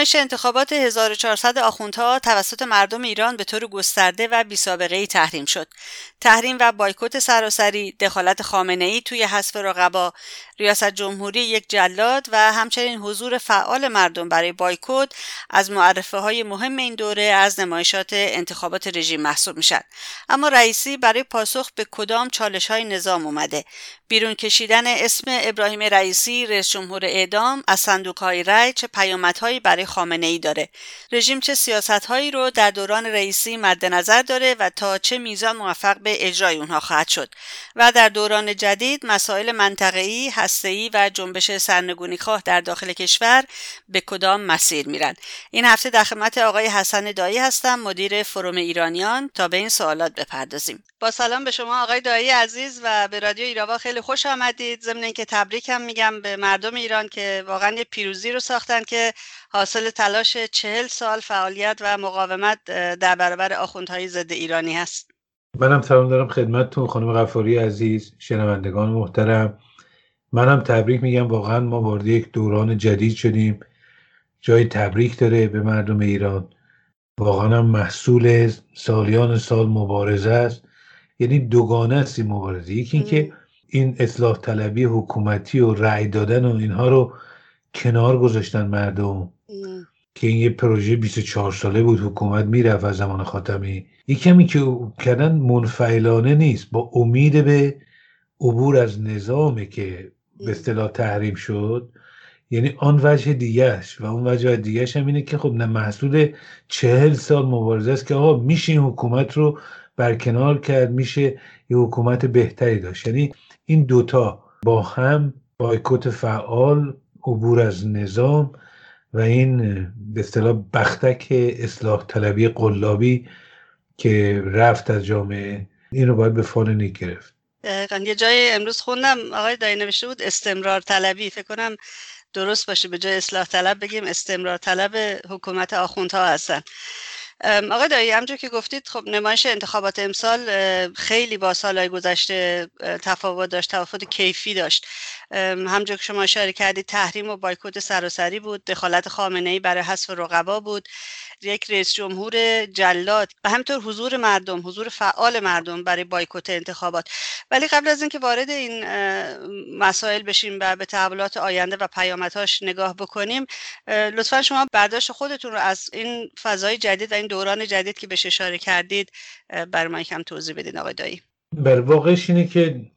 نمایش انتخابات 1400 آخوندها توسط مردم ایران به طور گسترده و ای تحریم شد. تحریم و بایکوت سراسری، دخالت ای توی حذف رقبا، ریاست جمهوری یک جلاد و همچنین حضور فعال مردم برای بایکوت از معرفه های مهم این دوره از نمایشات انتخابات رژیم محسوب میشن. اما رئیسی برای پاسخ به کدام چالش های نظام اومده بیرون کشیدن اسم ابراهیم رئیسی رئیس جمهور اعدام از صندوق های رای چه پیامدهایی برای خامنه ای داره. رژیم چه سیاست هایی رو در دوران رئیسی مد نظر داره و تا چه میزان موفق به اجرای اونها خواهد شد. و در دوران جدید مسائل منطقه‌ای، هسته‌ای و جنبش سرنگونی خواه در داخل کشور به کدام مسیر میرن؟ این هفته در خدمت آقای حسن دایی هستم مدیر فروم ایرانیان. تا به این سوالات بپردازیم. با سلام به شما آقای دایی عزیز و به رادیو ایراوا خیلی خوش آمدید. ضمن اینکه تبریکم میگم به مردم ایران که واقعا یه پیروزی رو ساختن که حاصل تلاش چهل سال فعالیت و مقاومت در برابر آخوندهای ضد ایرانی هست. منم سلام دارم خدمتتون خانم غفاری عزیز شنوندگان محترم. منم تبریک میگم واقعا ما وارد یک دوران جدید شدیم. جای تبریک داره به مردم ایران. واقعا هم محصول سالیان سال مبارزه است. یعنی دوگانه است این مبارزه. یکی اینکه این اصلاح طلبی حکومتی و رأی دادن و اینها رو کنار گذاشتن مردم. که این یه پروژه 24 ساله بود حکومت می‌رفت از زمان خاتمی. یکی همی که کردن منفعلانه نیست با امید به عبور از نظامی که به اصطلاح تحریم شد. یعنی آن وجه دیگهش و اون وجه دیگهش هم اینه که خب نه محصول چهل سال مبارزه است که آقا میشه این حکومت رو برکنار کرد میشه یه حکومت بهتری داشت. یعنی این دوتا با هم بایکوت فعال عبور از نظام و این به اصطلاح بختک اصلاح طلبی قلابی که رفت از جامعه این رو باید به فال نیک گرفت. یه جای امروز خوندم آقای دایی نوشته بود استمرار طلبی. فکر کنم درست باشه به جای اصلاح طلب بگیم استمرار طلب حکومت آخوندها هستن. آقای دایی همجور که گفتید خب نمایش انتخابات امسال خیلی با سالهای گذشته تفاوت داشت تفاوت کیفی داشت. همجور که شما اشاره کردید تحریم و بایکوت سراسری بود دخالت خامنه ای برای حذف رقبا بود. یک رئیس جمهور جلاد و همطور حضور مردم حضور فعال مردم برای بایکوت انتخابات. ولی قبل از اینکه وارد این مسائل بشیم و به تحولات آینده و پیامدهاش نگاه بکنیم لطفا شما برداشت خودتون رو از این فضای جدید و این دوران جدید که بهش اشاره کردید بر ما یکم توضیح بدین آقای دایی. بر واقعش اینه که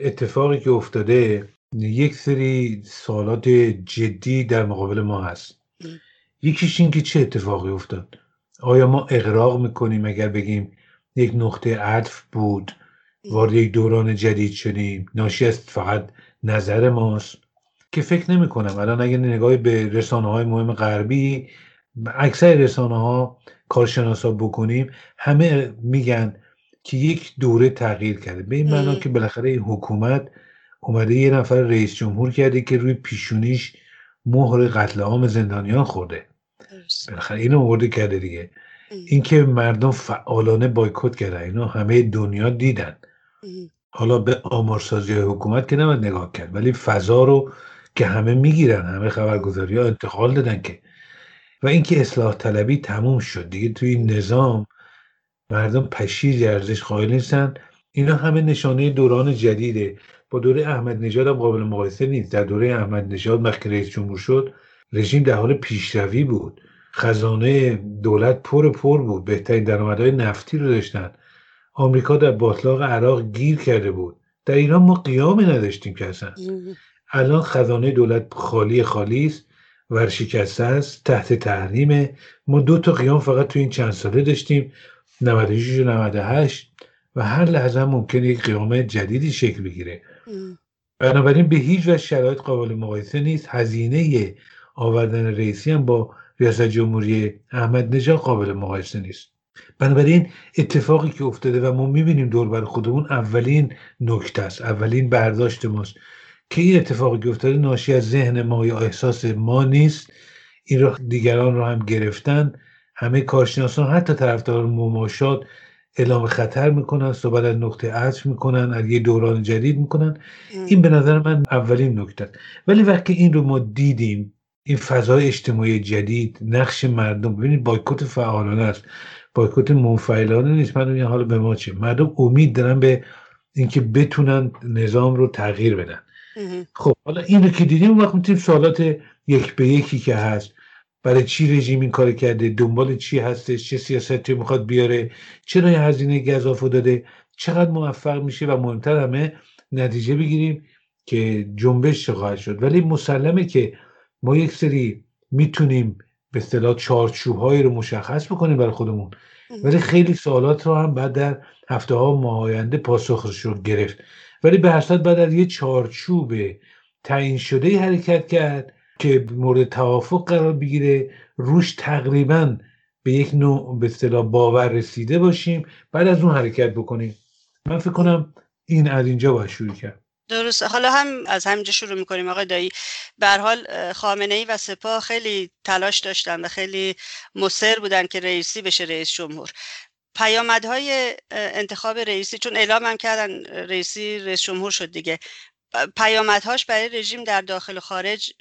اتفاقی که افتاده یک سری سوالات جدی در مقابل ما هست. یکیش این که چه اتفاقی افتاد؟ آیا ما اقراق می‌کنیم اگر بگیم یک نقطه عطف بود وارد یک دوران جدید شدیم ناشی از فقط نظر ماست؟ که فکر نمی کنم الان اگر نگاهی به رسانه های مهم غربی اکثر رسانه ها کارشناسا بکنیم همه میگن که یک دوره تغییر کرده. به این معنا که بالاخره این حکومت اومده یه نفر رئیس جمهور کرده که روی پیشونیش مهر قتل عام زندانیان خورده. بالاخره اینو مورد کرده دیگه. اینکه مردم فعالانه بایکوت کردن اینو همه دنیا دیدن. حالا به آمارسازی حکومت که نباید نگاه کرد ولی فضا رو که همه می‌گیرن همه خبرگزاری ها انتقال دادن که. و اینکه اصلاح طلبی تموم شد دیگه توی این نظام مردم پشیر ارزش قائل نیستن. اینا همه نشانه دوران جدیده. با دوره احمد نژاد هم قابل مقایسه نیست. در دوره احمد نژاد وقتی رئیس جمهور شد رژیم در حال پیشروی بود. خزانه دولت پر پر بود. بهترین درآمدهای نفتی رو داشتن. آمریکا در باطلاق عراق گیر کرده بود. در ایران ما قیامی نداشتیم که اصلا. الان خزانه دولت خالی خالی است ورشکسته است تحت تحریم ما دو تا قیام فقط تو این چند ساله داشتیم 96 و 98 و هر لحظه ممکن یک قیام جدیدی شکل بگیره. بنابراین به هیچ وجه شرایط قابل مقایسه نیست. هزینه آوردن رئیسی هم با ریاست جمهوری احمد نژاد قابل مقایسه نیست. بنابراین اتفاقی که افتاده و ما می‌بینیم دور بر خودمون اولین نکته است اولین برداشت ماست که این اتفاقی که افتاده ناشی از ذهن ما یا احساس ما نیست. این رو دیگران رو هم گرفتن. همه کارشناسان حتی طرفدار مماشات اعلام خطر می‌کنن صحبت از نقطه عطف می‌کنن از یه دوران جدید می‌کنن. این به نظر من اولین نکته ولی وقتی این رو ما دیدیم این فضای اجتماعی جدید نقش مردم ببینید بایکوت فعالانه است. بایکوت منفعلانه نیست. من این حالا به ما چه؟ مردم امید دارن به اینکه بتونن نظام رو تغییر بدن. خب حالا این رو که دیدیم وقت می‌تونیم سوالات یک به یکی که هست. برای چی رژیم این کار کرده؟ دنبال چی هستش؟ چه سیاستی می‌خواد بیاره؟ چرا یه هزینه گذافو داده؟ چقدر موفق میشه و مهمتر همه نتیجه بگیریم که جنبش خواهد شد. ولی مسلمه که ما یک سری می‌تونیم به اصطلاح چارچوبهایی رو مشخص بکنیم برای خودمون. ولی خیلی سوالات رو هم بعد در هفته ها ماه آینده پاسخش رو گرفت. ولی به هر بعد از یه چارچوب تعیین شده حرکت کرد که مورد توافق قرار بگیره روش تقریبا به یک نوع به اصطلاح باور رسیده باشیم بعد از اون حرکت بکنیم. من فکر کنم این از اینجا باید شروع کرد. درسته. حالا هم از همینجا شروع می‌کنیم آقای دایی. به حال خامنه ای و سپاه خیلی تلاش داشتن و خیلی مصر بودن که رئیسی بشه رئیس جمهور. پیامدهای انتخاب رئیسی چون اعلام هم کردن رئیسی رئیس جمهور شد دیگه. پیامدهاش برای رژیم در داخل و خارج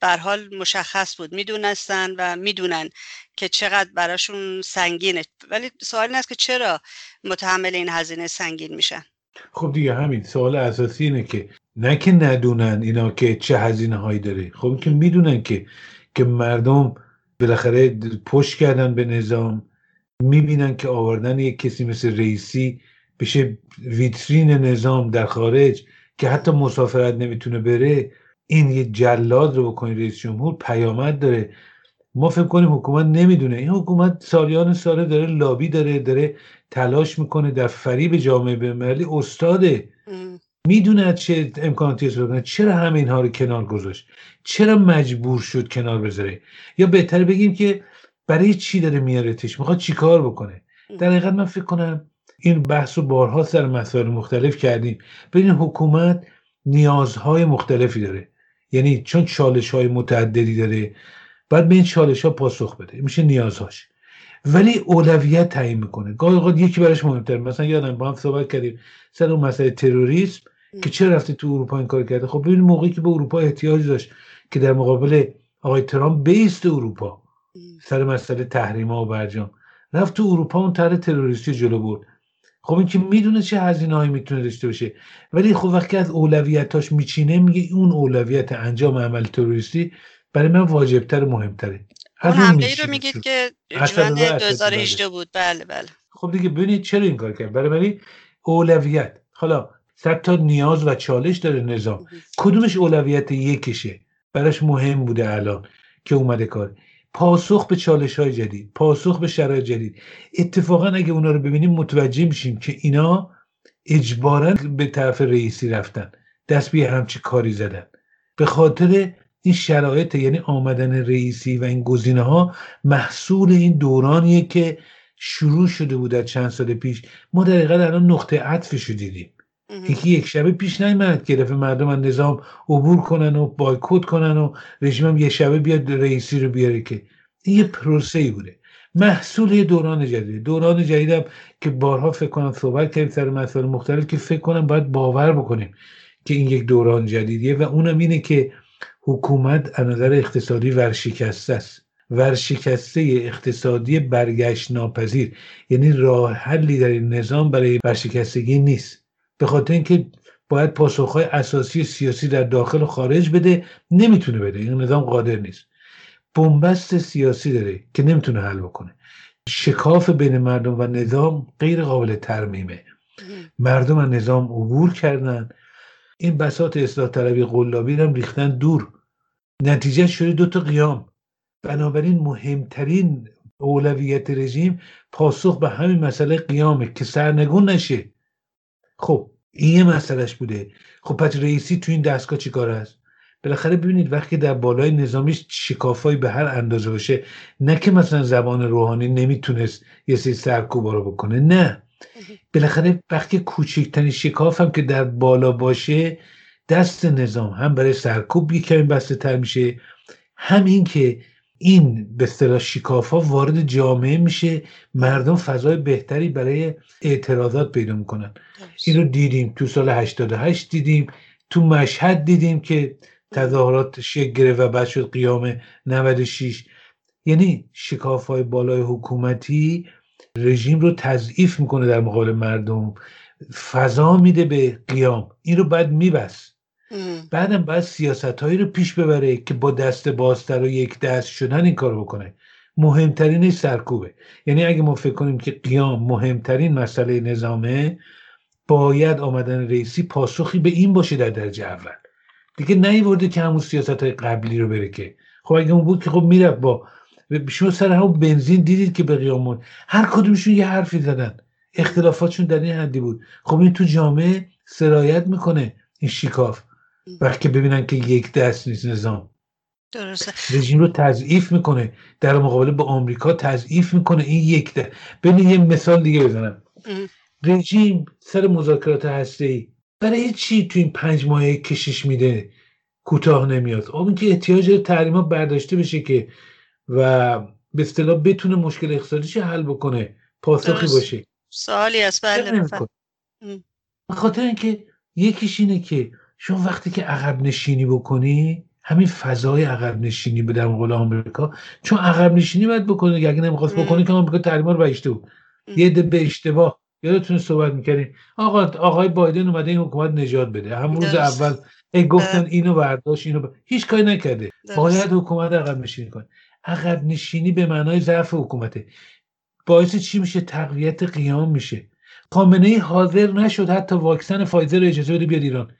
بر حال مشخص بود. می‌دونستن و می‌دونن که چقدر براشون سنگینه. ولی سوال این است که چرا متحمل این هزینه سنگین میشن؟ خب دیگه همین سوال اساسی اینه که نه که ندونن اینا که چه هزینه هایی داره. خب که می‌دونن که که مردم بالاخره پشت کردن به نظام می‌بینن که آوردن یک کسی مثل رئیسی بشه ویترین نظام در خارج که حتی مسافرت نمی‌تونه بره. این یه جلاد رو بکنی رئیس جمهور پیامد داره. ما فکر کنیم حکومت نمی‌دونه. این حکومت سالیان ساله داره لابی داره داره تلاش می‌کنه در فریب جامعه بینالمللی استاده می‌دونه چه امکاناتی است چرا همه اینها رو کنار گذاشت؟ چرا مجبور شد کنار بذاره؟ یا بهتر بگیم که برای چی داره میارتش می‌خواد چیکار بکنه؟ در حقیقت من فکر کنم این بحث و بارها سر مسائل مختلف کردیم. ببین حکومت نیازهای مختلفی داره. یعنی چون چالش های متعددی داره باید به این چالش ها پاسخ بده. میشه نیازهاش. ولی اولویت تعیین می‌کنه. گاهی اوقات یکی براش مهمتر. مثلا یادم با هم صحبت کردیم سر اون مسئله تروریسم که چه رفته تو اروپا این کار کرده خب ببین موقعی که به اروپا احتیاج داشت که در مقابل آقای ترامپ بیست اروپا سر مسئله تحریما و برجام رفت تو اروپا اون طرح تروریستی جلو برد. خب این که می‌دونه چه هزینه هایی می‌تونه داشته باشه. ولی خب وقتی از اولویتاش میچینه میگه اون اولویت انجام عمل تروریستی برای من واجبتر و مهمتره. اون حمله ای رو میگید که جوان 2018 بود. بله بله. خب دیگه ببینید چرا این کار کرد. برای اولویت. حالا صد تا نیاز و چالش داره نظام. کدومش اولویت یکشه؟ براش مهم بوده الان که اومده کار. پاسخ به چالش های جدید پاسخ به شرایط جدید. اتفاقا اگه اونا رو ببینیم متوجه میشیم که اینا اجبارا به طرف رئیسی رفتن. دست به همچی کاری زدن. به خاطر این شرایط یعنی آمدن رئیسی و این گزینه ها محصول این دورانیه که شروع شده بود در چند سال پیش. ما در حقیقت الان نقطه عطفش رو دیدیم یکی یک شبه پیش نیمد که دفعه مردم از نظام عبور کنن و بایکوت کنن و رژیم هم یه شبه بیاد رئیسی رو بیاره که این یه پروسه ای بوده. محصول دوران جدید. دوران جدیدم که بارها فکر کنم صحبت کردیم سر مسائل مختلف که فکر کنم باید باور بکنیم که این یک دوران جدیدیه و اونم اینه که حکومت از نظر اقتصادی ورشکسته است. ورشکسته اقتصادی برگشت ناپذیر یعنی راه حلی در این نظام برای ورشکستگی نیست. به خاطر اینکه باید پاسخهای اساسی سیاسی در داخل و خارج بده نمی‌تونه بده. این نظام قادر نیست. بنبست سیاسی داره که نمی‌تونه حل بکنه. شکاف بین مردم و نظام غیر قابل ترمیمه. مردم از نظام عبور کردن. این بساط اصلاح طلبی قلابی هم ریختن دور. نتیجه شده دو تا قیام. بنابراین مهمترین اولویت رژیم پاسخ به همین مسئله قیامه که سرنگون نشه. خب این یه مسئلهش بوده. خب پس رئیسی تو این دستگاه چی کار است؟ بالاخره ببینید وقتی در بالای نظامیش شکافایی به هر اندازه باشه نه که مثلا زبان روحانی نمی‌تونست یه سری سرکوبا رو بکنه نه. بالاخره وقتی کوچکترین شکاف هم که در بالا باشه دست نظام هم برای سرکوب کمی بسته تر میشه. همین که این به اصطلاح شکاف ها وارد جامعه میشه مردم فضای بهتری برای اعتراضات پیدا می‌کنن. این رو دیدیم تو سال 88 دیدیم تو مشهد دیدیم که تظاهرات شکل گرفت و بعد شد قیام 96 یعنی شکاف های بالای حکومتی رژیم رو تضعیف می‌کنه در مقابل مردم. فضا میده به قیام. این رو باید میبست. بعدم باید سیاست هایی رو پیش ببره که با دست بازتر و یک دست شدن این کار بکنه. مهمترینش سرکوبه. یعنی اگه ما فکر کنیم که قیام مهمترین مسئله نظامه باید آمدن رئیسی پاسخی به این باشه در درجه اول. دیگه نیورده که همون سیاست های قبلی رو بره که. خب اگه اون بود که خب می‌رفت با شما سر همون بنزین دیدید که به قیام هر کدومشون یه حرفی زدن. اختلافاتشون در این حدی بود. خب این تو جامعه سرایت می‌کنه این شیکاف وقتی ببینن که یک دست نیست نظام. درسته. رژیم رو تضعیف می‌کنه. در مقابله با آمریکا تضعیف می‌کنه. این یک ده ببین یه مثال دیگه بزنم. رژیم سر مذاکرات هسته ای برای چی تو این پنج ماه کشش میده؟ کوتاه نمیاد. اون که احتیاج تحریما برداشته بشه که و به اصطلاح بتونه مشکل اقتصادیش حل بکنه؟ پاسخی باشه. سوالی است بله خاطر اینکه یکیش اینه که شما وقتی که عقب نشینی بکنی همین فضای عقب نشینی به در مقابل آمریکا چون عقب نشینی باید بکنه اگه نمی‌خواست بکنه که آمریکا تحریما رو بهشته بود. یه ده به اشتباه یادتون صحبت می‌کردیم. آقا آقای بایدن اومده این حکومت نجات بده. هم روز اول ای گفتن اینو برداشت اینو ب... هیچ کاری نکرده. باید حکومت عقب نشینی کنه. عقب نشینی به معنای ضعف حکومته. باعث چی میشه؟ تقویت قیام میشه. خامنه ای حاضر نشد حتی واکسن فایزر اجازه بده بیاد ایران.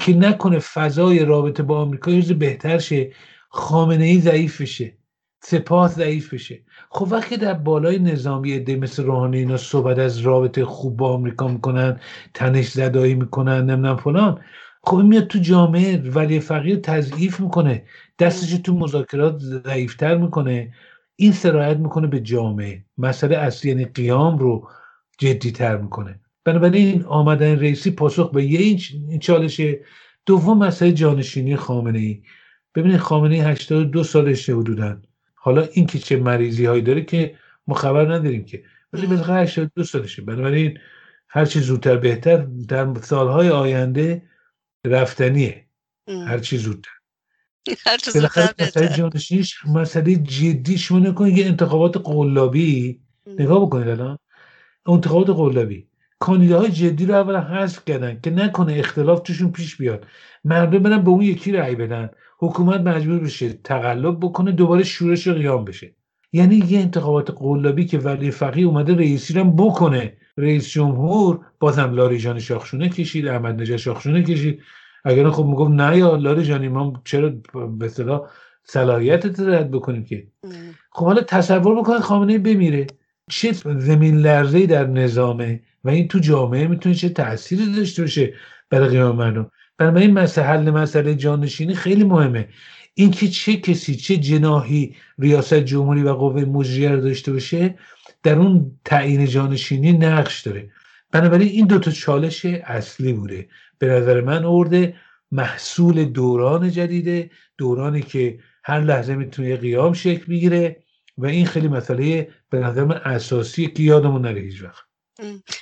که نکنه فضای رابطه با آمریکا یه بهتر شه خامنه ای ضعیف بشه سپاه ضعیف بشه. خب وقتی در بالای نظامی عده مثل روحانی اینا صحبت از رابطه خوب با آمریکا می‌کنن تنش زدایی می‌کنن نمی‌دونم فلان خب میاد تو جامعه ولی فقیر تضعیف می‌کنه. دستش تو مذاکرات ضعیفتر می‌کنه. این سرایت می‌کنه به جامعه. مسئله اصلی یعنی قیام رو جدیتر می‌کنه. بنابراین آمدن رئیسی پاسخ به یه این چالشه. دوم مسئله جانشینی خامنه ای ببینید خامنه ای 82 سالشه حدودن حالا این که چه مریضی هایی داره که ما خبر نداریم که. ولی بالاخره 82 سالشه. بنابراین هر چی زودتر بهتر در سالهای آینده رفتنیه. هر چی زودتر. هر چی زودتر مسئله جانشینیش مسئله جدی شما نکنید یه انتخابات قلابی. نگاه بکنید الان. انتخابات قلابی. کاندیداهای جدی رو اول حذف کردن که نکنه اختلاف توشون پیش بیاد. مردم برن به اون یکی رأی بدن. حکومت مجبور بشه تقلب بکنه دوباره شورش قیام بشه. یعنی یه انتخابات قلابی که ولی فقی اومده رئیسی رو بکنه. رئیس جمهور بازم لاریجان شاخشونه کشید احمد نژاد شاخشونه کشید. اگر خب می‌گفت نه یا لاریجانی ما چرا به اصطلاح صلاحیتت رد بکنیم که؟ خب حالا تصور بکنید خامنه بمیره. چه زمین لرزه در نظامه و این تو جامعه می‌تونه چه تأثیری داشته باشه برای قیام مردم؟ برای این مسئله حل مسئله جانشینی خیلی مهمه. اینکه چه کسی چه جناهی ریاست جمهوری و قوه مجریه رو داشته باشه در اون تعیین جانشینی نقش داره. بنابراین این دوتا چالش اصلی بوده. به نظر من ارده محصول دوران جدیده دورانی که هر لحظه می‌تونه قیام شکل بگیره و این خیلی مسئله به نظر من اساسیه که یادمون نره هیچ وقت.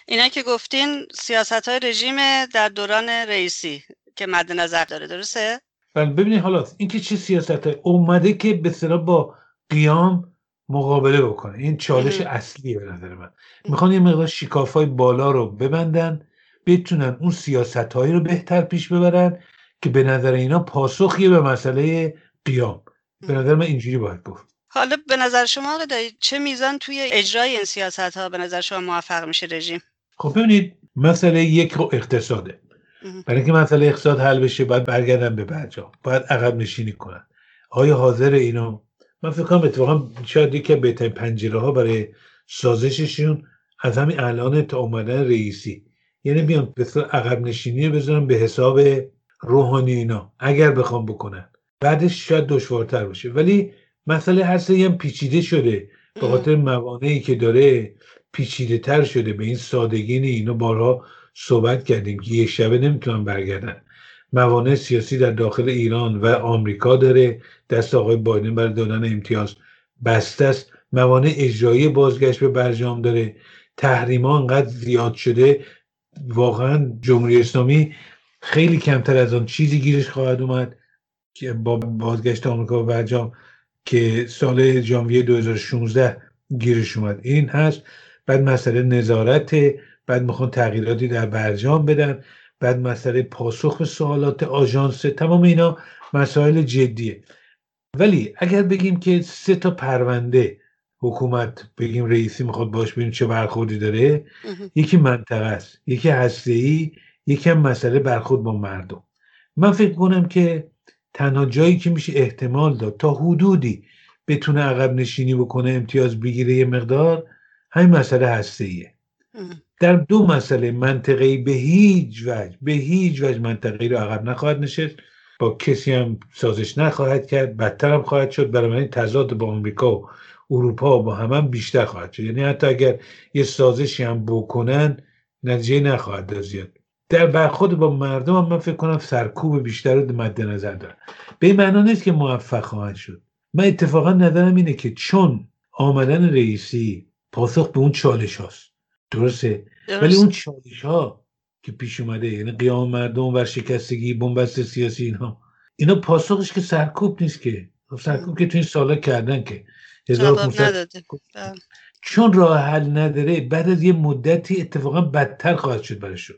اینا که گفتین سیاست های رژیم در دوران رئیسی که مد نظر داره درسته؟ بله ببینید حالا این که چه سیاست اومده که به با قیام مقابله بکنه. این چالش اصلیه به نظر من. می‌خوان یه مقدار شکاف های بالا رو ببندن بتونن اون سیاست هایی رو بهتر پیش ببرن که به نظر اینا پاسخیه به مسئله قیام. به نظر من اینجوری باید گفت. حالا به نظر شما آقای چه میزان توی اجرای این سیاست ها به نظر شما موفق میشه رژیم؟ خب ببینید مسئله یک رو اقتصاده. برای اینکه مسئله اقتصاد حل بشه باید برگردن به برجام باید عقب نشینی کنن. آیا حاضر اینو من فکر کنم اتفاقا شاید یکی بهترین پنجره ها برای سازششون از همین الان تا اومدن رئیسی. یعنی بیان به عقب نشینی بذارن به حساب روحانی اینا اگر بخوام بکنن. بعدش شاید دشوارتر باشه. ولی مسئله هر هم پیچیده شده. به خاطر موانعی که داره پیچیده تر شده. به این سادگی اینو بارها صحبت کردیم که یک شبه نمی‌تونن برگردن. موانع سیاسی در داخل ایران و آمریکا داره. دست آقای بایدن برای دادن امتیاز بسته است. موانع اجرایی بازگشت به برجام داره. تحریما انقدر زیاد شده. واقعا جمهوری اسلامی خیلی کمتر از آن چیزی گیرش خواهد اومد که با بازگشت آمریکا و برجام که سال ژانویه 2016 گیرش اومد. این هست. بعد مسئله نظارت. بعد می‌خوان تغییراتی در برجام بدن. بعد مسئله پاسخ به سوالات آژانس. تمام اینا مسائل جدیه. ولی اگر بگیم که سه تا پرونده حکومت بگیم رئیسی می‌خواد باش ببینیم چه برخوردی داره یکی منطقه است یکی هسته ای یکی هم مسئله برخورد با مردم. من فکر کنم که تنها جایی که میشه احتمال داد تا حدودی بتونه عقب نشینی بکنه امتیاز بگیره یه مقدار همین مسئله هسته ایه در دو مسئله منطقه‌ای به هیچ وجه به هیچ وجه منطقه‌ای رو عقب نخواهد نشست. با کسی هم سازش نخواهد کرد بدتر هم خواهد شد. برای این تضاد با آمریکا و اروپا با هم, هم بیشتر خواهد شد. یعنی حتی اگر یه سازشی هم بکنن نتیجه نخواهد داد زیاد. در برخورد با مردم هم من فکر کنم سرکوب بیشتر رو مد نظر دارم به این معنا نیست که موفق خواهد شد. من اتفاقا نظرم اینه که چون آمدن رئیسی پاسخ به اون چالش هاست. درسته؟ ولی اون چالش ها که پیش اومده یعنی قیام مردم و شکستگی بنبست سیاسی اینها اینا پاسخش که سرکوب نیست که. خب سرکوب که تو این سالا کردن که. بله. چون راه حل نداره بعد از یه مدتی اتفاقا بدتر خواهد شد برایشون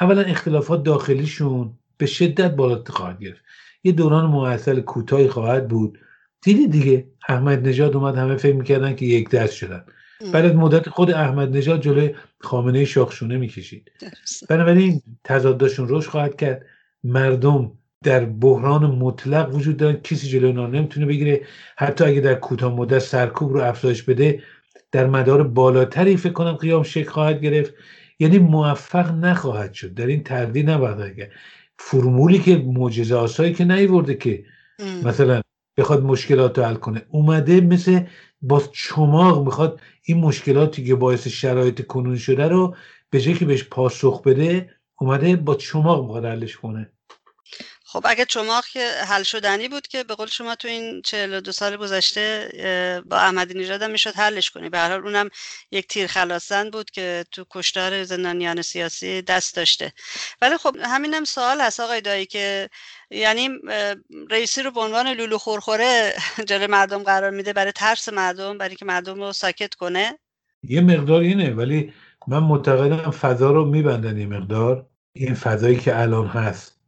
اولا اختلافات داخلیشون به شدت بالا خواهد گرفت. یه دوران معطل کوتاهی خواهد بود. دیدی دیگه احمد نژاد اومد همه فکر می‌کردن که یک دست شدن. بعد از مدت خود احمد نژاد جلوی خامنه شاخشونه می‌کشید. بنابراین تضادشون روش خواهد کرد. مردم در بحران مطلق وجود دارن. کسی جلوی اونا نمی‌تونه بگیره. حتی اگه در کوتاه مدت سرکوب رو افزایش بده در مدار بالاتری فکر کنم قیام شکل خواهد گرفت. یعنی موفق نخواهد شد. در این تردید نباید فرمولی که معجزه آسایی که نیورده که مثلا بخواد مشکلات رو حل کنه اومده مثل با چماق می‌خواد این مشکلاتی که باعث شرایط کنون شده رو به جای که بهش پاسخ بده اومده با چماق می‌خواد حلش کنه. خب اگه چماق که حل شدنی بود که به قول شما تو این 42 سال گذشته با احمدی نژاد می‌شد حلش کنی. به هر حال اونم یک تیر خلاصن بود که تو کشتار زندانیان سیاسی دست داشته. ولی خب همینم سوال هست آقای دایی که یعنی رئیسی رو به عنوان لولو خورخوره جلوی مردم قرار میده برای ترس مردم برای که مردم رو ساکت کنه. یه مقدار اینه ولی من معتقدم فضا رو میبندن یه مقدار. این فضایی که الان هست.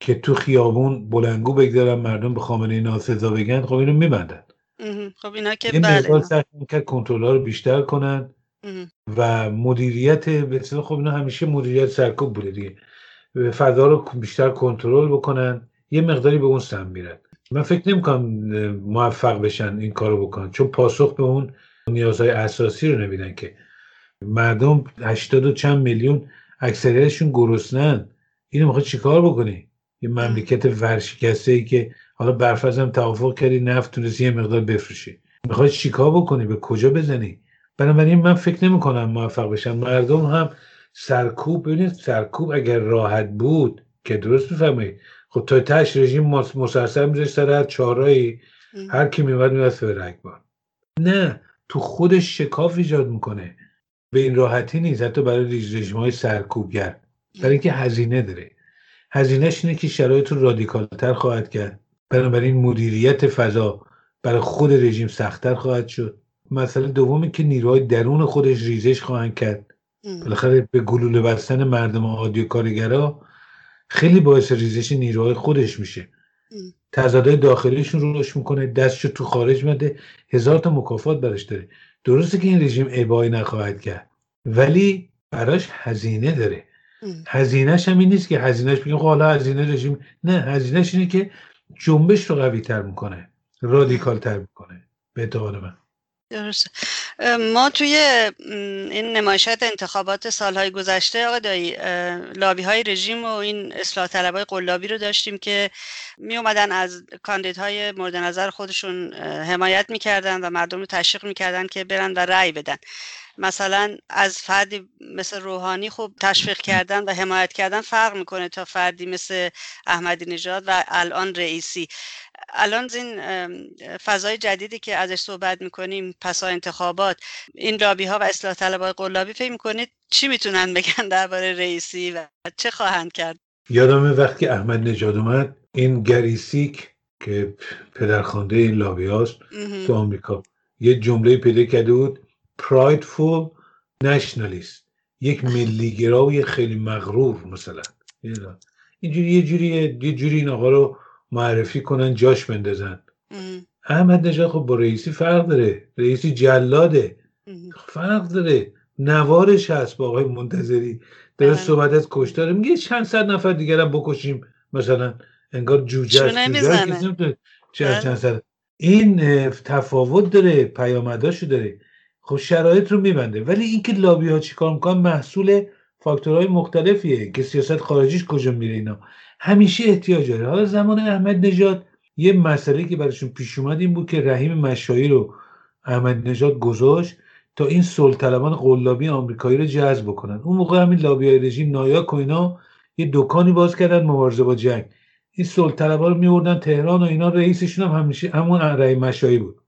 که تو خیابون بلنگو بگذارن مردم به خامنه ناسزا بگن خب اینو میبندن. خب اینا که این بله. سعی کرد کنترل رو بیشتر کنن و مدیریت به خب اینا همیشه مدیریت سرکوب بوده دیگه. فضا رو بیشتر کنترل بکنن یه مقداری به اون سم میرن. من فکر نمی‌کنم موفق بشن این کارو بکنن. چون پاسخ به اون نیازهای اساسی رو نمیدن که. مردم هشتاد و چند میلیون اکثریتشون گرسنن اینو می‌خواد چیکار بکنی؟ یه مملکت ورشکسته ای که حالا برفرض هم توافق کردی نفت تونستی یه مقدار بفروشی. می‌خوای چیکار بکنی؟ به کجا بزنی؟ بنابراین من فکر نمی کنم موفق بشن مردم هم سرکوب ببینید سرکوب اگر راحت بود که درست بفهمید خب تا تش رژیم مسلسل میذاشت سر هر چهارایی هر کی میومد میاد رگبار. نه تو خودش شکاف ایجاد می‌کنه. به این راحتی نیست. حتی برای رژیم های سرکوبگر. برای اینکه هزینه داره. هزینهش اینه که شرایط رو رادیکالتر خواهد کرد. بنابراین مدیریت فضا برای خود رژیم سختتر خواهد شد. مسئله دومی که نیروهای درون خودش ریزش خواهند کرد. بالاخره به گلوله بستن مردم عادی و کارگرا خیلی باعث ریزش نیروهای خودش میشه. تضادهای داخلیشون رو روش می‌کنه دستشو تو خارج مده هزار تا مکافات برش داره. درسته که این رژیم ابایی نخواهد کرد ولی براش هزینه داره. هزینهش هم این نیست که هزینهش بگیم خب حالا هزینه رژیم نه هزینهش اینه که جنبش رو قوی تر می‌کنه رادیکال تر می‌کنه. به اعتقاد من. درسته. ما توی این نمایشات انتخابات سالهای گذشته آقا دایی لابی های رژیم و این اصلاح طلب های قلابی رو داشتیم که می اومدن از کاندیدهای مورد نظر خودشون حمایت می‌کردن و مردم رو تشویق می‌کردن که برن و رأی بدن. مثلا از فردی مثل روحانی خوب تشویق کردن و حمایت کردن فرق می‌کنه تا فردی مثل احمدی نژاد و الان رئیسی. الان این فضای جدیدی که ازش صحبت می‌کنیم پسا انتخابات این لابی ها و اصلاح طلب قلابی فکر می‌کنید چی می‌تونن بگن درباره رئیسی و چه خواهند کرد؟ یادم وقتی احمد نژاد اومد این گریسیک که پدرخوانده این لابی هاست تو آمریکا یه جمله پیدا کرده بود پرایدفول نشنالیست یک ملیگراوی خیلی مغرور مثلا. اینجوری یه جوری یه جوری این آقا رو معرفی کنن جاش بندازن. احمد نژاد خب با رئیسی فرق داره. رئیسی جلاده. فرق داره. نوارش هست با آقای منتظری. داره بله. صحبت از کشتاره میگه چند صد نفر دیگر هم بکشیم. مثلا انگار جوجه چند بله. صد. این تفاوت داره. پیامداشو داره. خب شرایط رو میبنده. ولی اینکه لابی ها چیکار می‌کنن محصول فاکتورهای مختلفیه که سیاست خارجیش کجا میره اینا. همیشه احتیاج داره. حالا زمان احمد نژاد یه مسئله که براشون پیش اومد این بود که رحیم مشایی رو احمد نژاد گذاشت تا این سلطلبان قلابی آمریکایی رو جذب بکنن. اون موقع همین لابی های رژیم نایاک و اینا یه دکانی باز کردن مبارزه با جنگ. این سلطلبا رو میوردن تهران و اینا رئیسشون هم همیشه همون رحیم مشایی بود.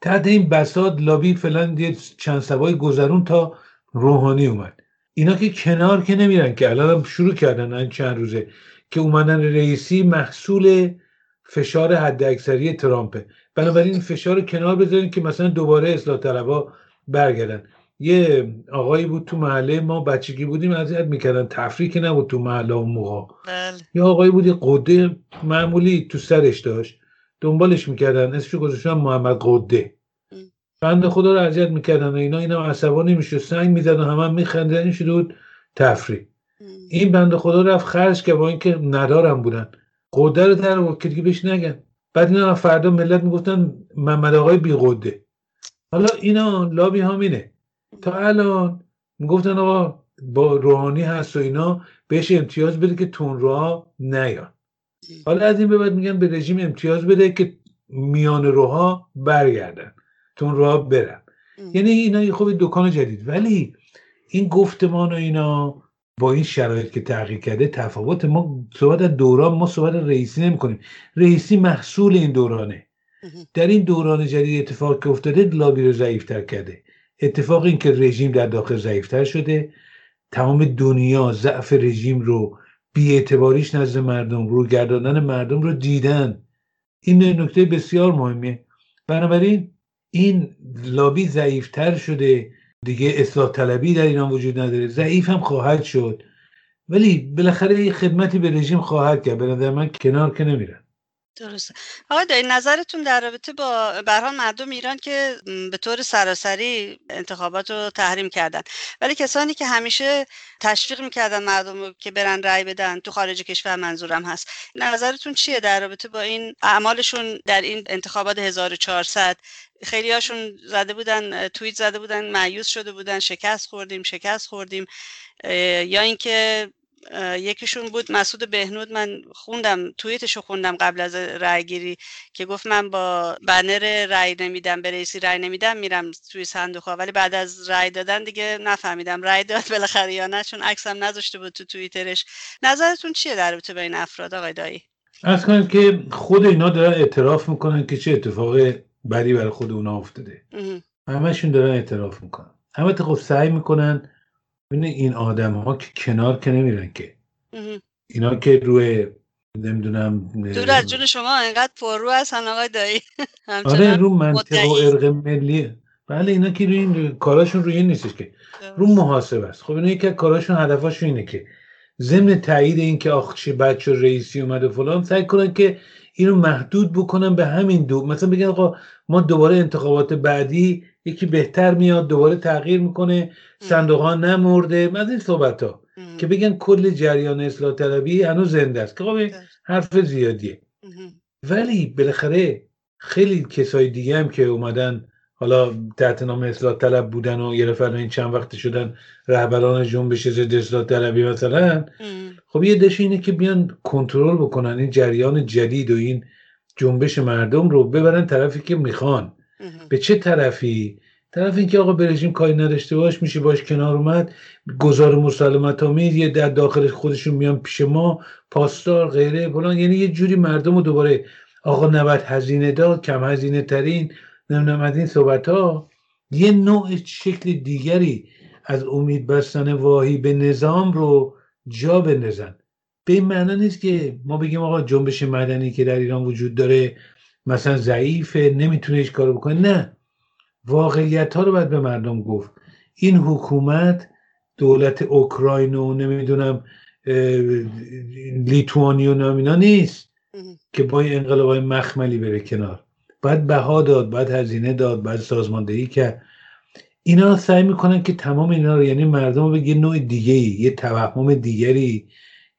تحت این بساد لابی فلان یه چند سبای گذرون تا روحانی اومد. اینا که کنار که نمیرن که الان شروع کردن این چند روزه که اومدن رئیسی محصول فشار حد اکثری ترامپه بنابراین فشار رو کنار بذارین که مثلا دوباره اصلاح طلبا برگردن. یه آقایی بود تو محله ما بچگی بودیم اذیت می‌کردن. تفریق نبود تو محله اون موقع. بله. یه آقایی بود قده معمولی تو سرش داشت. دنبالش می‌کردن. اسمشو گذاشتن محمد قده بند خدا رو اذیت می‌کردن و اینا. اینا عصبانی میشه سنگ می‌زدن همه هم میخندن این شده بود تفریح. این بند خدا رفت خرج که با اینکه ندارم بودن. قده رو در که دیگه بهش نگن. بعد اینا فردا ملت می‌گفتن محمد آقای بی قده حالا اینا لابی همینه. تا الان می‌گفتن آقا با روحانی هست و اینا بهش امتیاز بده که تون روها نیان. حالا از این به بعد میگن به رژیم امتیاز بده که میان روها برگردن تون راه برن. یعنی اینا خب دکان جدید. ولی این گفتمان و اینا با این شرایط که تغییر کرده تفاوت ما صحبت از دوران ما صحبت رئیسی نمی کنیم رئیسی محصول این دورانه. در این دوران جدید اتفاق که افتاده لابی رو ضعیفتر کرده. اتفاق این که رژیم در داخل ضعیفتر شده تمام دنیا ضعف رژیم رو بیاعتباریش نزد مردم رو گرداندن مردم رو دیدن. این نکته بسیار مهمه. بنابراین این لابی ضعیفتر شده. دیگه اصلاح طلبی در ایران وجود نداره. ضعیف هم خواهد شد. ولی بالاخره خدمتی به رژیم خواهد کرد. به نظر من کنار که نمیرن درسته. آقای دایی نظرتون در رابطه با برحال مردم ایران که به طور سراسری انتخابات رو تحریم کردن ولی کسانی که همیشه تشویق می‌کردن مردم رو که برن رأی بدن تو خارج کشور منظورم هست. نظرتون چیه در رابطه با این اعمالشون در این انتخابات 1400 خیلی هاشون زده بودن توییت زده بودن معیوس شده بودن شکست خوردیم شکست خوردیم یا اینکه یکیشون بود مسعود بهنود. من خوندم توییتشو خوندم قبل از رأی گیری که گفت من با بنر رأی نمیدم به رئیسی رأی نمیدم میرم توی صندوق ها. ولی بعد از رأی دادن دیگه نفهمیدم رأی داد بالاخره یا نه چون عکسم نذاشته بود تو توییترش. نظرتون چیه در رابطه با این افراد آقای دایی؟ از کنید که خود اینا دارن اعتراف می‌کنن که چه اتفاق بدی برای خود اونا افتاده. همشون دارن اعتراف می‌کنن. همه خب سعی می‌کنن این آدم ها که کنار که نمیرن که. اینا که روی نمی‌دونم دور از جون شما انقدر پررو هستن آقای دایی. آره رو منطقه و ارق ملی بله اینا که روی این کاراشون روی این نیستش که. رو محاسبه است. خب اینا یکی کاراشون هدفاشون اینه که ضمن تایید این که آخ چه بچه رئیسی اومده فلان سعی کنن که اینو محدود بکنن به همین دو مثلا بگن آقا ما دوباره انتخابات بعدی یکی بهتر میاد دوباره تغییر می‌کنه صندوق ها نمرده. از این صحبت ها که بگن کل جریان اصلاح طلبی هنوز زنده است. که خب حرف زیادیه. ولی بالاخره خیلی کسای دیگه هم که اومدن حالا تحت نام اصلاح طلب بودن و یه این چند وقت شدن رهبران جنبش ضد اصلاح طلبی مثلا. خب یه دش اینه که بیان کنترل بکنن این جریان جدید و این جنبش مردم رو ببرن طرفی که می‌خوان. به چه طرفی؟ طرف اینکه آقا به رژیم کاری نداشته باش میشه باش کنار اومد گزار مسالمت آمیز یه در داخل خودشون میان پیش ما پاسدار غیره فلان. یعنی یه جوری مردم رو دوباره آقا نباید هزینه داد کم هزینه ترین نمی‌دونم از این صحبت ها یه نوع شکل دیگری از امید بستن واهی به نظام رو جا بندازن. به این معنا نیست که ما بگیم آقا جنبش مدنی که در ایران وجود داره مثلا ضعیفه نمی‌تونه هیچ کارو بکنه. نه. واقعیت ها رو باید به مردم گفت. این حکومت دولت اوکراین و نمی‌دونم لیتوانی و نامینا نیست که با این انقلاب مخملی بره کنار. باید بها داد باید هزینه داد باید سازماندهی کرد. اینا سعی می‌کنن که تمام اینا رو یعنی مردم رو به یه نوع دیگه ای یه توهم دیگری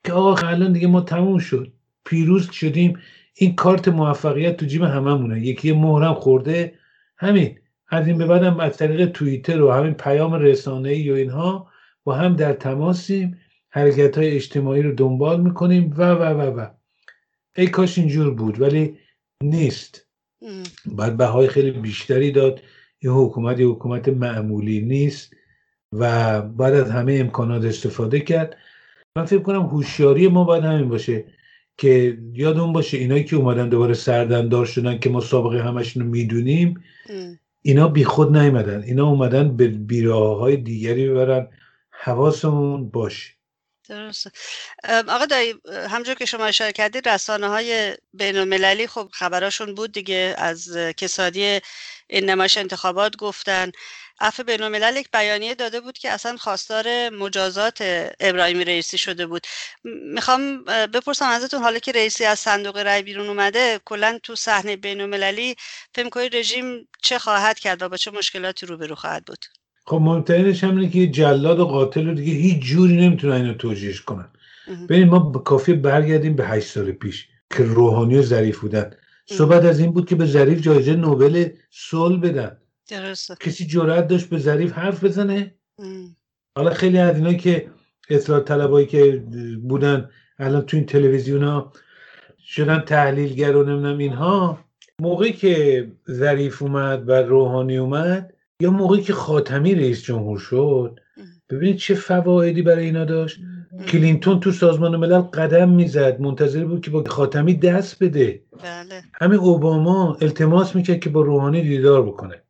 که آقا الان دیگه ما تموم شد. پیروز شدیم. این کارت موفقیت تو جیب هممونه. یکی مهرم خورده. همین. از این به بعدم از طریق توییتر و همین پیام رسانه‌ای و اینها با هم در تماسیم. حرکت های اجتماعی رو دنبال می‌کنیم و و و و. ای کاش اینجور بود ولی نیست. باید بهای خیلی بیشتری داد. این حکومت یه حکومت معمولی نیست و بعد از همه امکانات استفاده کرد. من فکر کنم هوشیاری ما باید همین باشه. که یادمون باشه اینایی که اومدن دوباره سردندار شدن که ما سابقه همشون رو می‌دونیم اینا بی خود نیومدن. اینا اومدن به بیراه های دیگری ببرن. حواسمون باشه. درسته. آقا دایی همجور که شما اشاره کردید رسانه های بین المللی خب خبراشون بود دیگه از کسادی این نمایش انتخابات گفتن. عفو بین الملل یک بیانیه داده بود که اصلا خواستار مجازات ابراهیمی رئیسی شده بود. می‌خوام بپرسم ازتون حالا که رئیسی از صندوق رای بیرون اومده کلا تو صحنه بین المللی فکر رژیم چه خواهد کرد و با چه مشکلاتی روبرو خواهد بود؟ خب مهمترینش هم اینه که جلاد و قاتل رو دیگه هیچ جوری نمی‌تونن اینو توجیهش کنن. ببین ما کافی برگردیم به هشت سال پیش که روحانی و ظریف بودن. صحبت از این بود که به ظریف جایزه نوبل صلح بدن. درسته. کسی جرأت داشت به ظریف حرف بزنه؟ حالا خیلی از اینا که اصلاح طلبایی که بودن الان تو این تلویزیون ها شدن تحلیلگر و نمی‌دونم اینها موقعی که ظریف اومد و روحانی اومد یا موقعی که خاتمی رئیس جمهور شد؟ ببینید چه فوایدی برای اینا داشت. کلینتون تو سازمان ملل قدم می‌زد. منتظر بود که با خاتمی دست بده. بله. همین اوباما التماس می‌کرد که با روحانی دیدار بکنه.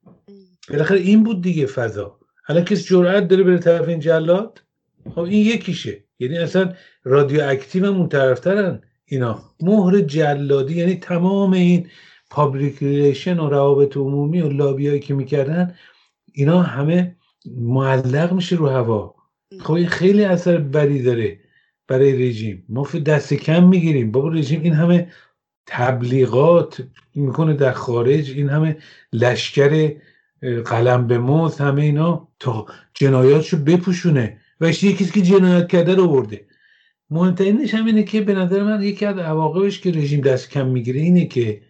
بالاخره این بود دیگه فضا. حالا کسی جرأت داره بره طرف این جلاد؟ خب این یکیشه. یعنی اصلا رادیو اکتیو هم اون طرفترن اینا. مهر جلادی یعنی تمام این public relation و روابط عمومی و لابیایی که می‌کردن اینا همه معلق میشه رو هوا. خب خیلی اثر بدی داره برای رژیم. ما دست کم می‌گیریم. بابا رژیم این همه تبلیغات می‌کنه در خارج. این همه لشکر قلم به موز همه اینا. تا جنایاتشو بپوشونه. و یکی که جنایت کرده رو برده. مهمترینش هم اینه که به نظر من یکی از عواقبش که رژیم دست کم می‌گیره اینه که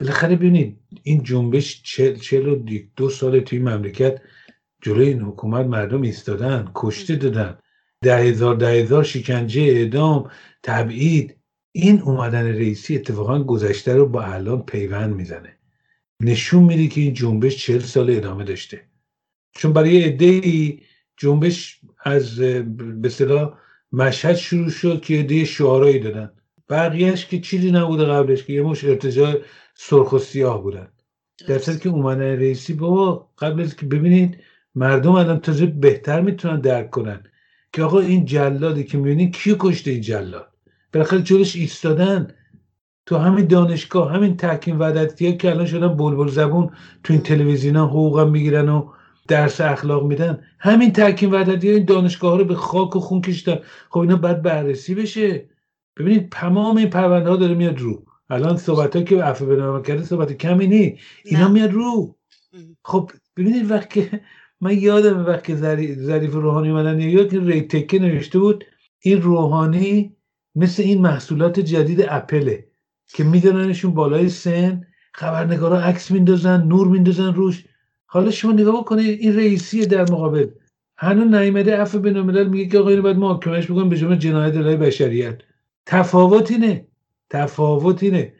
بالاخره ببینید این جنبش چل, چل و دو سال توی مملکت جلوی این حکومت مردم ایستادن کشته دادن. ده هزار ده هزار شکنجه اعدام تبعید. این اومدن رئیسی اتفاقا گذشته رو با الان پیوند می‌زنه. نشون میده که این جنبش چهل سال ادامه داشته. چون برای عده جنبش از به صدا مشهد شروع شد که عده شعارایی دادن. بقیهش که چیزی نبوده قبلش که یه مش ارتجاع سرخ و سیاه بودن. در که اومدن رئیسی بابا قبل از که ببینید مردم الان تازه بهتر می‌تونن درک کنن که آقا این جلادی که می‌بینید کیو کشته این جلاد؟ بالاخره جلوش ایستادن. تو همین دانشگاه همین تحکیم وعدتی که الان شدن بلبل زبون تو این تلویزیون ها حقوقم می‌گیرن و درس اخلاق میدن. همین تحکیم وعدتی این دانشگاه ها رو به خاک و خون کشیدن. خب اینا باید بررسی بشه. ببینید تمام این پرونده ها داره میاد رو. الان صحبت ها که عفو بنامه کرده صحبت کمی نی. اینا میاد رو. خب ببینید وقتی من یادم وقتی ظریف روحانی اومدن یا که ری تکه نوشته بود این روحانی مثل این محصولات جدید اپله. که میدوننشون بالای سن خبرنگارا عکس میندازن نور میندازن روش. حالا شما نگاه بکنه این رئیسی در مقابل. هنوز نیامده عفو بین میگه که آقا اینو باید محاکمش بکنیم به جرم جنایت علیه بشریت. تفاوت اینه. تفاوت اینه.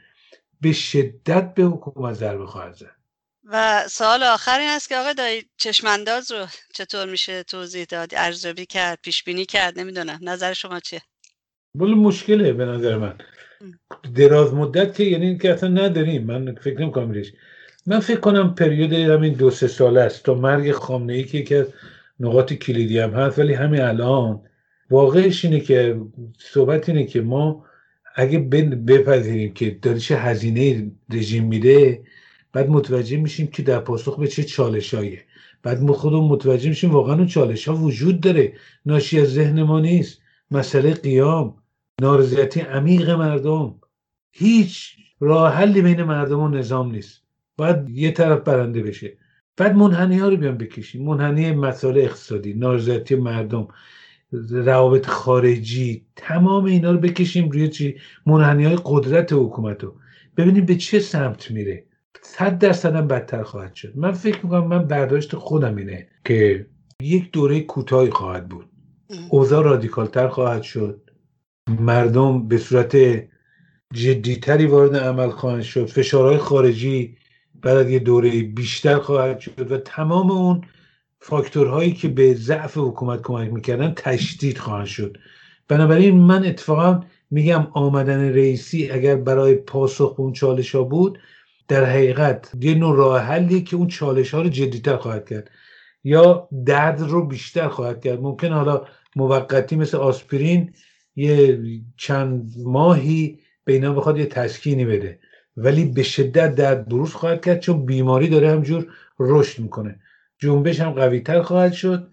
به شدت به حکومت ضربه خواهد زد. و سوال آخر این است که آقا دایی چشمانداز رو چطور میشه توضیح داد؟ ارزیابی کرد پیش بینی کرد؟ نمی‌دونم. نظر شما چیه؟ بله مشکله به نظر من. دراز مدت که یعنی که اصلا نداریم من فکر نمی‌کنم ریش. من فکر کنم پریود همین دو سه ساله است تا مرگ خامنه ای که که نقاط کلیدی هم هست. ولی همین الان واقعش اینه که صحبت اینه که ما اگه بپذیریم که داره چه هزینه رژیم میده بعد متوجه میشیم که در پاسخ به چه چالشایه بعد ما خودمون متوجه میشیم واقعا اون چالش ها وجود داره. ناشی از ذهن ما نیست. مسئله قیام. نارضایتی عمیق مردم. هیچ راه حلی بین مردم و نظام نیست. باید یه طرف برنده بشه. بعد منحنی ها رو بیان بکشیم. منحنی مسائل اقتصادی نارضایتی مردم روابط خارجی تمام اینا رو بکشیم روی چی؟ منحنی های قدرت حکومت رو. ببینیم به چه سمت میره. صد درصد هم بدتر خواهد شد. من فکر می‌کنم من برداشت خودم اینه که یک دوره کوتاهی خواهد بود. اوضاع رادیکالتر خواهد شد. مردم به صورت جدیتری وارد عمل خواهند شد. فشارهای خارجی بعد از یه دوره بیشتر خواهد شد و تمام اون فاکتورهایی که به ضعف حکومت کمک می‌کردن تشدید خواهند شد. بنابراین من اتفاقا میگم آمدن رئیسی اگر برای پاسخ به اون چالش ها بود در حقیقت یه نوع راه حلی که اون چالش ها رو جدیتر خواهد کرد یا درد رو بیشتر خواهد کرد. ممکن حالا موقتی مثل آسپرین یه چند ماهی به اینا بخواد یه تسکینی بده. ولی به شدت درد بروز خواهد کرد چون بیماری داره همجور رشد می‌کنه. جنبش هم قوی تر خواهد شد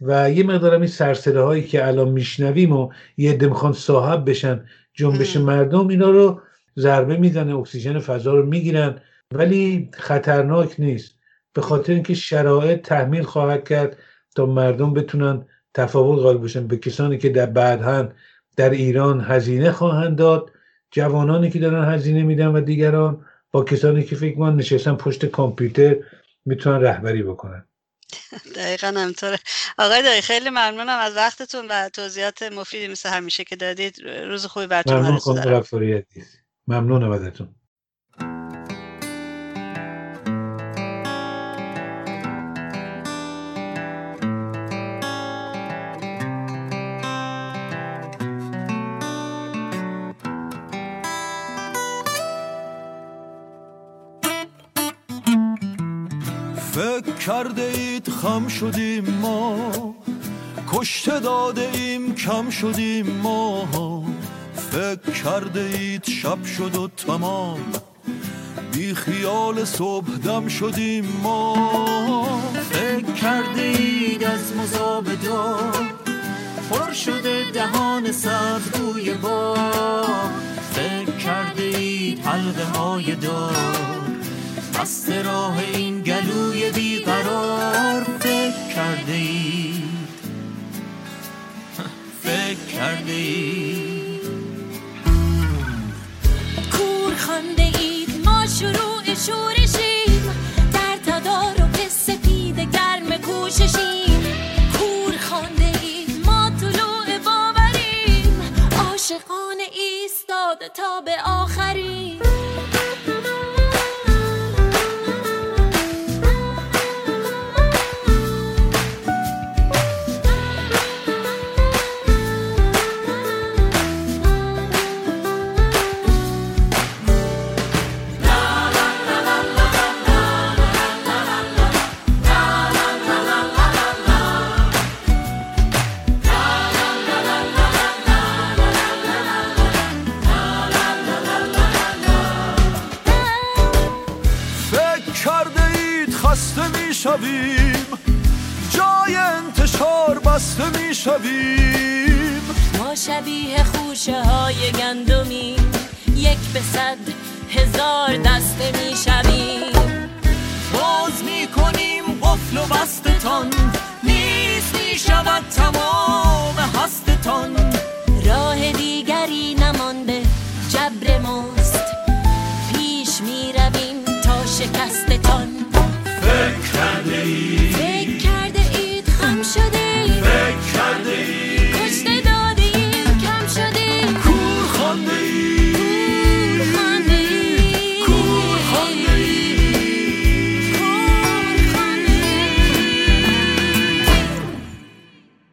و یه مقدار این سرسره هایی که الان میشنویم و یه عده می‌خوان صاحب بشن جنبش مردم اینا رو ضربه می‌زنه اکسیژن فضا رو می‌گیرن. ولی خطرناک نیست. به خاطر اینکه شرایط تحمیل خواهد کرد تا مردم بتونن تفاوت قائل بشن. به کسانی که در بعدها در ایران هزینه خواهند داد. جوانانی که دارن هزینه میدن و دیگران با کسانی که فکر من نشستن پشت کامپیوتر می‌تونن رهبری بکنن. دقیقا همطوره آقای دایی خیلی ممنونم از وقتتون و توضیحات مفیدی مثل همیشه که دادید. روز خوبی براتون ممنون ممنونم ازتون. کرده اید خم شدیم ما. کشته داده ایم کم شدیم ما. فکر کرده اید شب شد و تمام. بی خیال صبح دم شدیم ما. فکر کرده اید از مذاب دار پر شده دهان سبز بوی با فکر کرده اید حلقه های دار. بست راه این گلوی بیقرار فکر کرده اید. فکر کرده اید. کور خانده اید ما شروع شورشیم. در تدارک سپید گرم کوششیم. کور خانده اید ما طلوع باوریم. عاشقانه ایستاده تا به آخرین می‌شویم ما شبیه خوشه های گندمی یک به صد هزار دسته می‌شویم. باز می‌کنیم قفل و بستتان. نیست می‌شود تمام هستتان. راه دیگری نمانده جبر ماست. پیش می‌رویم تا شکستتان. کرده